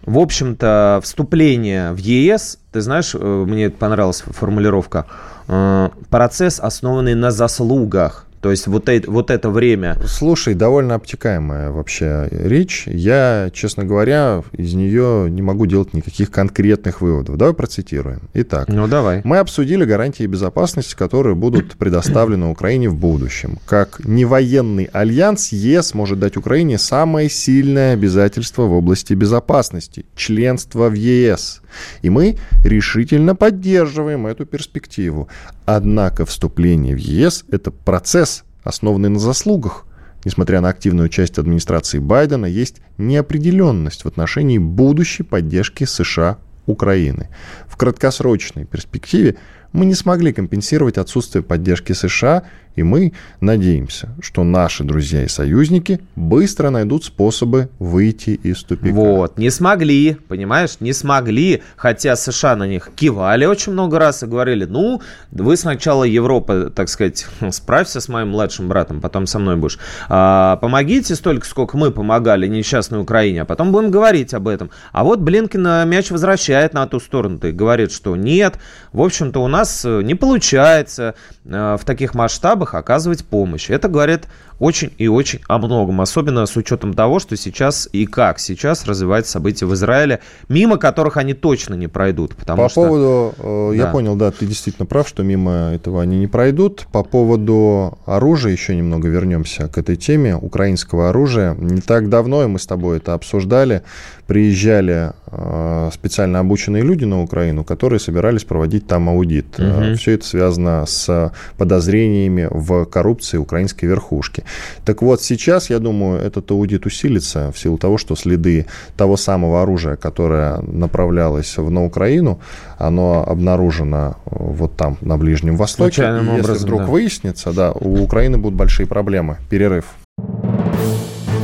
Speaker 3: в общем-то, вступление в ЕС, ты знаешь, э, мне понравилась формулировка, э, процесс, основанный на заслугах. То есть вот это, вот это время...
Speaker 2: Слушай, довольно обтекаемая вообще речь. Я, честно говоря, из нее не могу делать никаких конкретных выводов. Давай процитируем. Итак,
Speaker 3: ну, давай.
Speaker 2: мы обсудили гарантии безопасности, которые будут (clears throat) предоставлены Украине в будущем. Как невоенный альянс, ЕС может дать Украине самое сильное обязательство в области безопасности – членство в ЕС. И мы решительно поддерживаем эту перспективу. Однако вступление в ЕС – это процесс, основанный на заслугах. Несмотря на активную часть администрации Байдена, есть неопределенность в отношении будущей поддержки США Украины. В краткосрочной перспективе мы не смогли компенсировать отсутствие поддержки США и мы надеемся, что наши друзья и союзники быстро найдут способы выйти из тупика.
Speaker 3: Вот, не смогли, понимаешь, не смогли, хотя США на них кивали очень много раз и говорили, ну, вы сначала Европа, так сказать, (laughs) справься с моим младшим братом, потом со мной будешь. А, помогите столько, сколько мы помогали несчастной Украине, а потом будем говорить об этом. А вот Блинкин мяч возвращает на ту сторону и говорит, что нет, в общем-то у нас э, не получается э, в таких масштабах оказывать помощь. Это говорит очень и очень о многом, особенно с учетом того, что сейчас и как сейчас развиваются события в Израиле, мимо которых они точно не пройдут.
Speaker 2: Потому По что... поводу, э, да. я понял, да, ты действительно прав, что мимо этого они не пройдут. По поводу оружия еще немного вернемся к этой теме, украинского оружия. Не так давно, и мы с тобой это обсуждали, приезжали э, специально обученные люди на Украину, которые собирались проводить там аудит. Угу. Все это связано с подозрениями в коррупции украинской верхушки. Так вот, сейчас, я думаю, этот аудит усилится в силу того, что следы того самого оружия, которое направлялось в, на Украину, оно обнаружено э, вот там, на Ближнем Востоке. Случайным и если вдруг да. выяснится, да, у Украины будут большие проблемы. Перерыв.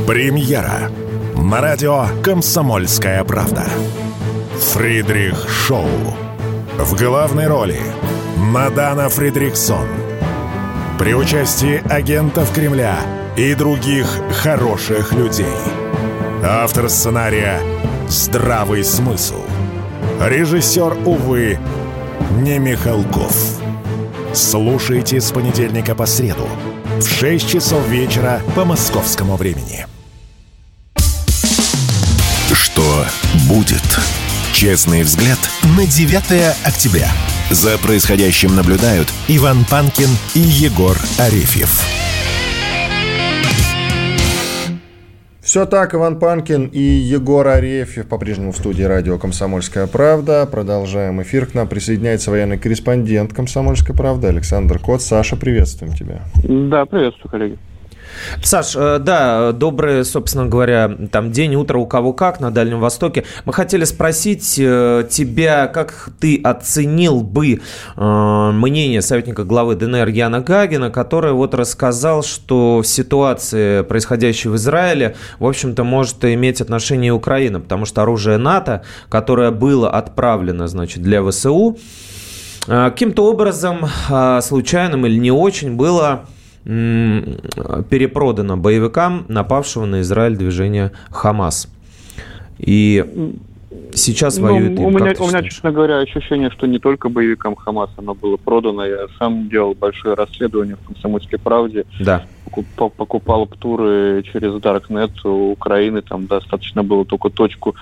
Speaker 1: Премьера на радио «Комсомольская правда». Фридрих Шоу. В главной роли Мадана Фридриксон – при участии агентов Кремля и других хороших людей. Автор сценария «Здравый смысл». Режиссер, увы, не Михалков. Слушайте с понедельника по среду в 6 часов вечера по московскому времени. Что будет? Честный взгляд на 9 октября. За происходящим наблюдают Иван Панкин и Егор Арефьев.
Speaker 2: Все так, Иван Панкин и Егор Арефьев по-прежнему в студии радио «Комсомольская правда». Продолжаем эфир. К нам присоединяется военный корреспондент «Комсомольской правды» Александр Кот. Саша, приветствуем тебя.
Speaker 6: Да, приветствую, коллеги.
Speaker 3: Саш, э, да, добрый, собственно говоря, там день, утро, у кого как на Дальнем Востоке. Мы хотели спросить э, тебя, как ты оценил бы э, мнение советника главы ДНР Яна Гагина, который вот рассказал, что ситуация, происходящая в Израиле, в общем-то, может иметь отношение Украины, потому что оружие НАТО, которое было отправлено, значит, для ВСУ, каким-то образом, случайным или не очень, было перепродано боевикам напавшего на Израиль движения Хамас. И сейчас ну, воюет
Speaker 6: им. У меня, у меня, честно говоря, ощущение, что не только боевикам Хамас оно было продано. Я сам делал большое расследование в «Комсомольской правде».
Speaker 3: Да.
Speaker 6: Покупал, покупал туры через Darknet у Украины. Там достаточно было только точку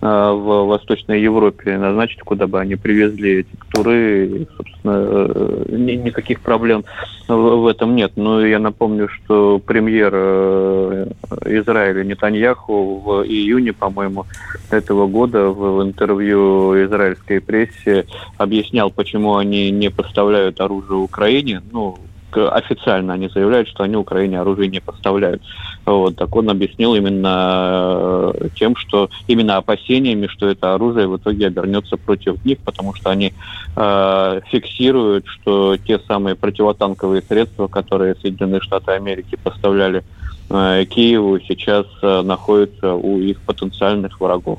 Speaker 6: в Восточной Европе назначить, куда бы они привезли эти туры. И, собственно, э, никаких проблем в этом нет. Но я напомню, что премьер э, Израиля Нетаньяху в июне, по-моему, этого года в интервью израильской прессе объяснял, почему они не поставляют оружие Украине. Ну, официально они заявляют, что они Украине оружие не поставляют. Вот, так он объяснил именно э, тем, что именно опасениями, что это оружие в итоге обернется против них, потому что они э, фиксируют, что те самые противотанковые средства, которые Соединенные Штаты Америки поставляли э, Киеву, сейчас э, находятся у их потенциальных врагов.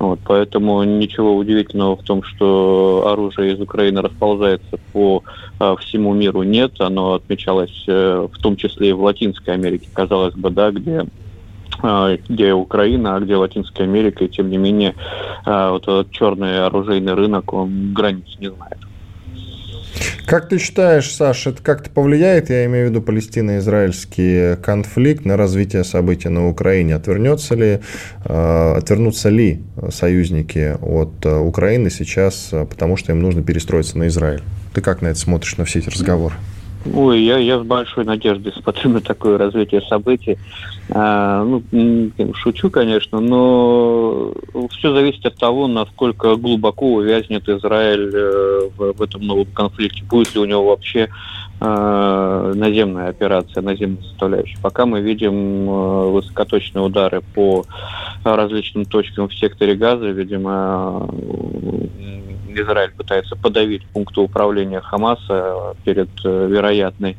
Speaker 6: Вот, поэтому ничего удивительного в том, что оружие из Украины расползается по э, всему миру, нет. Оно отмечалось э, в том числе и в Латинской Америке, казалось бы, да, где э, где Украина, а где Латинская Америка, и тем не менее э, вот этот черный оружейный рынок, он границ не знает.
Speaker 2: Как ты считаешь, Саша, это как-то повлияет, я имею в виду палестино-израильский конфликт на развитие событий на Украине? Отвернется ли, э, отвернутся ли союзники от э, Украины сейчас, э, потому что им нужно перестроиться на Израиль? Ты как на это смотришь, на все эти разговоры?
Speaker 6: Ой, я, я с большой надеждой смотрю на такое развитие событий. А, ну, шучу, конечно, но все зависит от того, насколько глубоко увязнет Израиль э, в, в этом новом конфликте. Будет ли у него вообще э, наземная операция, наземная составляющая. Пока мы видим э, высокоточные удары по различным точкам в секторе газа, видимо, Израиль пытается подавить пункты управления Хамаса перед вероятной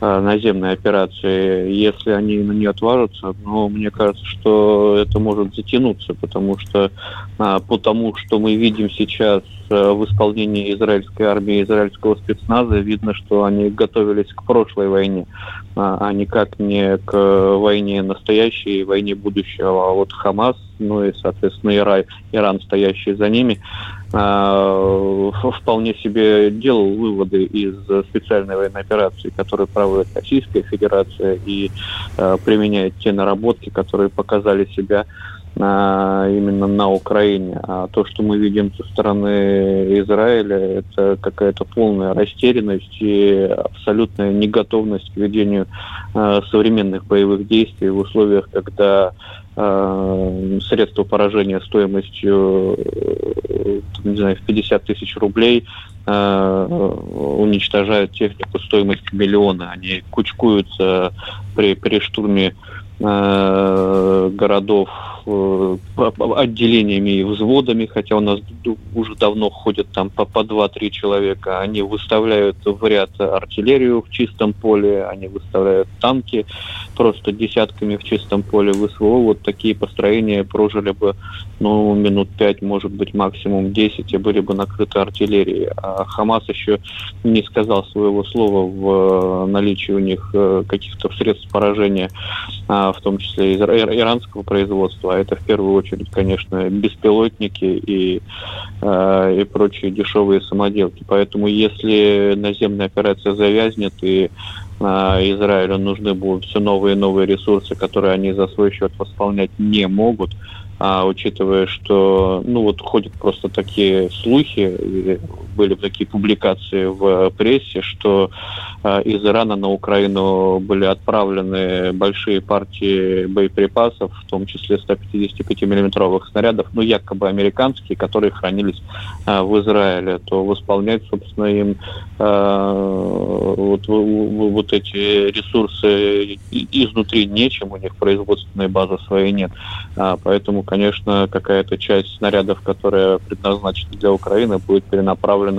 Speaker 6: наземной операции, если они на нее отважатся, но мне кажется, что это может затянуться, потому что потому что мы видим сейчас в исполнении израильской армии, израильского спецназа, видно, что они готовились к прошлой войне, а никак не к войне настоящей, войне будущего. А вот Хамас, ну и, соответственно, Иран, Иран стоящий за ними, а, вполне себе делал выводы из специальной военной операции, которую проводит Российская Федерация и а, применяет те наработки, которые показали себя а, именно на Украине. А то, что мы видим со стороны Израиля, это какая-то полная растерянность и абсолютная неготовность к ведению современных боевых действий в условиях, когда средства поражения стоимостью э, не знаю, в 50 тысяч рублей э, уничтожают технику стоимостью миллиона. Они кучкуются при, при штурме городов Э, отделениями и взводами, хотя у нас уже давно ходят там по, по 2-3 человека. Они выставляют в ряд артиллерию в чистом поле, они выставляют танки просто десятками в чистом поле в СВО. Вот такие построения прожили бы ну, минут 5, может быть, максимум 10, и были бы накрыты артиллерией. А Хамас еще не сказал своего слова в э, наличии у них э, каких-то средств поражения, а, в том числе из иранского производства. Это в первую очередь, конечно, беспилотники и, э, и прочие дешевые самоделки. Поэтому если наземная операция завязнет и Израилю нужны будут все новые и новые ресурсы, которые они за свой счет восполнять не могут, а учитывая, что, ну вот ходят просто такие слухи, были такие публикации в прессе, что э, из Ирана на Украину были отправлены большие партии боеприпасов, в том числе 155-миллиметровых снарядов, ну якобы американские, которые хранились э, в Израиле, то восполнять, собственно, им э, вот, вот эти ресурсы изнутри нечем, у них производственной базы своей нет. А, поэтому конечно, какая-то часть снарядов, которая предназначена для Украины, будет перенаправлена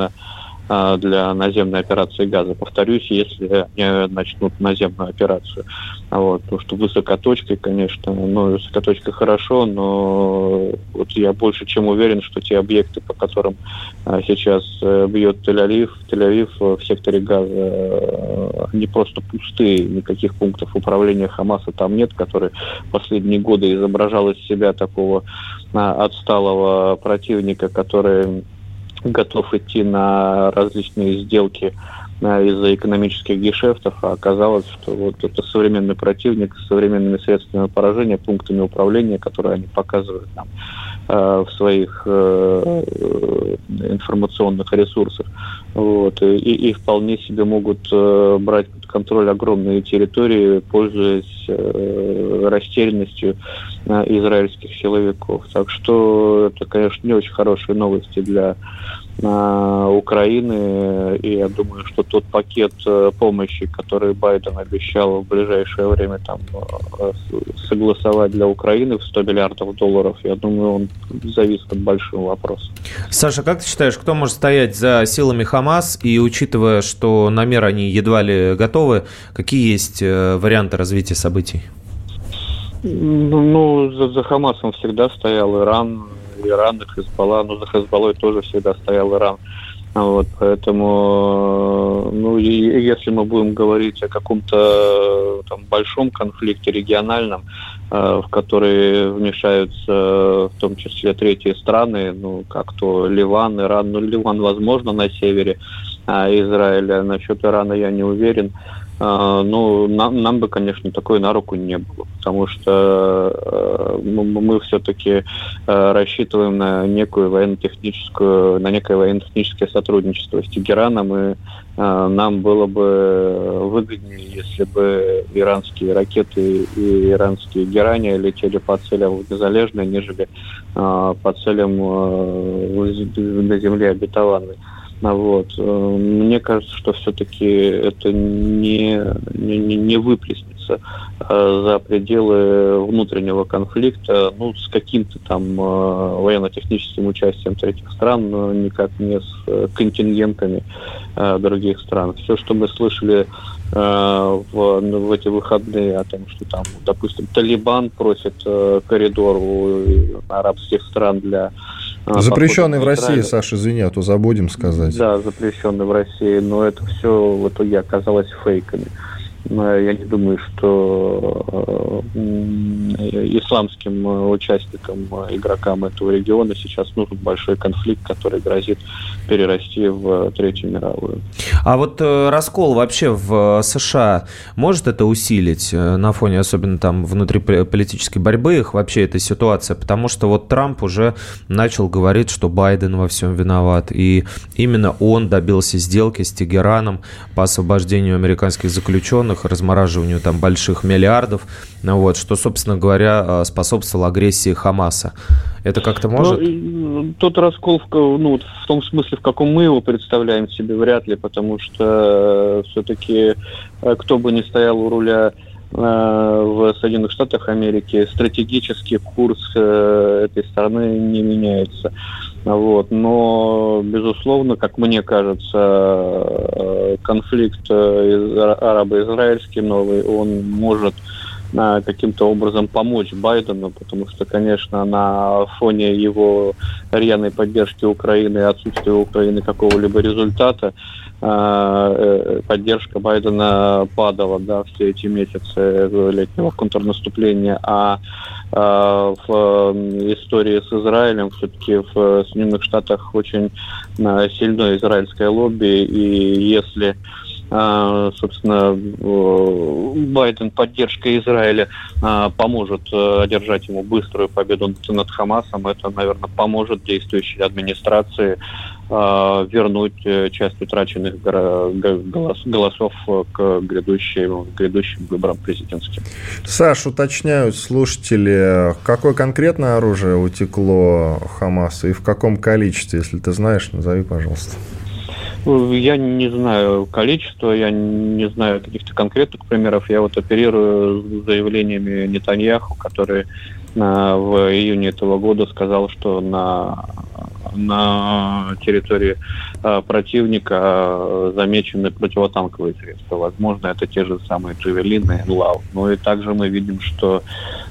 Speaker 6: а, для наземной операции газа. Повторюсь, если они начнут наземную операцию. Вот, потому что высокоточкой, конечно, ну, высокоточка хорошо, но вот я больше чем уверен, что те объекты, по которым а, сейчас э, бьет Тель-Авив, Тель-Авив в секторе газа, э, они просто пустые, никаких пунктов управления Хамаса там нет, который последние годы изображал из себя такого а, отсталого противника, который готов идти на различные сделки э, из-за экономических гешефтов, а оказалось, что вот это современный противник с современными средствами поражения, пунктами управления, которые они показывают нам э, в своих э, информационных ресурсах. Вот, и, и вполне себе могут брать под контроль огромные территории, пользуясь растерянностью израильских силовиков. Так что это, конечно, не очень хорошие новости для Украины. И я думаю, что тот пакет э, помощи, который Байден обещал в ближайшее время там э, согласовать для Украины в 100 миллиардов долларов, я думаю, он зависит от большого вопроса.
Speaker 3: Саша, как ты считаешь, кто может стоять за силами Хамас? И учитывая, что на мир они едва ли готовы, какие есть э, варианты развития событий?
Speaker 6: Ну, за, за Хамасом всегда стоял Иран, Иран, и но за Хезбаллой тоже всегда стоял Иран. Вот, поэтому, ну, и, если мы будем говорить о каком-то там большом конфликте региональном, э, в который вмешаются в том числе третьи страны, ну, как то Ливан, Иран, ну, Ливан, возможно, на севере а Израиля, насчет Ирана я не уверен, а, ну, нам, нам бы, конечно, такой на руку не было, потому что э, мы, мы все-таки э, рассчитываем на некую военно-техническую, на некое военно-техническое сотрудничество с Тегераном, и э, нам было бы выгоднее, если бы иранские ракеты и иранские герани летели по целям Незалежной, нежели по целям на земле обетованной. Вот. Мне кажется, что все-таки это не, не, не выплеснется за пределы внутреннего конфликта, ну, с каким-то там военно-техническим участием третьих стран, но никак не с контингентами других стран. Все, что мы слышали в, в эти выходные о том, что там, допустим, Талибан просит коридор у арабских стран для
Speaker 2: а, Запрещенный в России, Саша, извини, а то забудем сказать.
Speaker 6: Да, запрещенный в России, но это все в итоге оказалось фейками. Я не думаю, что э, исламским участникам, игрокам этого региона сейчас нужен большой конфликт, который грозит перерасти в Третью мировую.
Speaker 3: А вот э, раскол вообще в США может это усилить э, на фоне особенно там внутриполитической борьбы их вообще эта ситуация? Потому что вот Трамп уже начал говорить, что Байден во всем виноват. И именно он добился сделки с Тегераном по освобождению американских заключенных их размораживанию там больших миллиардов, ну вот, что, собственно говоря, э, способствовало агрессии Хамаса. Это как-то ну, может?
Speaker 6: Ну, тот раскол, в, ну, в том смысле, в каком мы его представляем себе, вряд ли, потому что э, все-таки э, кто бы ни стоял у руля в Соединенных Штатах Америки, стратегический курс этой страны не меняется. Вот. Но, безусловно, как мне кажется, э, конфликт э, арабо-израильский новый, он может э, каким-то образом помочь Байдену, потому что, конечно, на фоне его рьяной поддержки Украины и отсутствия Украины какого-либо результата, поддержка Байдена падала да, все эти месяцы летнего контрнаступления, а а, в истории с Израилем. Все-таки в Соединенных Штатах очень а, сильное израильское лобби, и если а, собственно, Байден поддержка Израиля поможет одержать ему быструю победу над Хамасом. Это, наверное, поможет действующей администрации а, вернуть э, часть утраченных голосов к грядущим, грядущим выборам президентским.
Speaker 2: Саш, уточняют слушатели, какое конкретное оружие утекло Хамасу и в каком количестве, если ты знаешь, назови, пожалуйста.
Speaker 6: Я не знаю количество, я не знаю каких-то конкретных примеров. Я вот оперирую заявлениями Нетаньяху, который а, в июне этого года сказал, что на на территории э, противника э, замечены противотанковые средства. Возможно, это те же самые джавелины, ЛАУ. Ну и также мы видим, что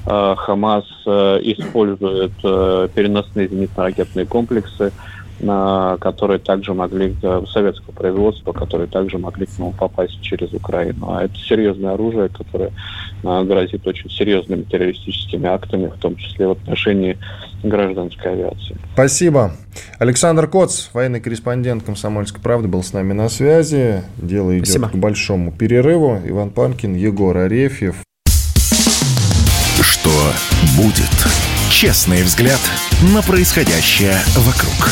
Speaker 6: э, Хамас использует переносные зенитно-ракетные комплексы которые также могли, советского производства, которые также могли к нему попасть через Украину. А это серьезное оружие, которое грозит очень серьезными террористическими актами, в том числе в отношении гражданской авиации.
Speaker 2: Спасибо. Александр Коц, военный корреспондент «Комсомольской правды», был с нами на связи. Дело идет Спасибо. к большому перерыву. Иван Панкин, Егор Арефьев.
Speaker 1: Что будет? Честный взгляд на происходящее вокруг.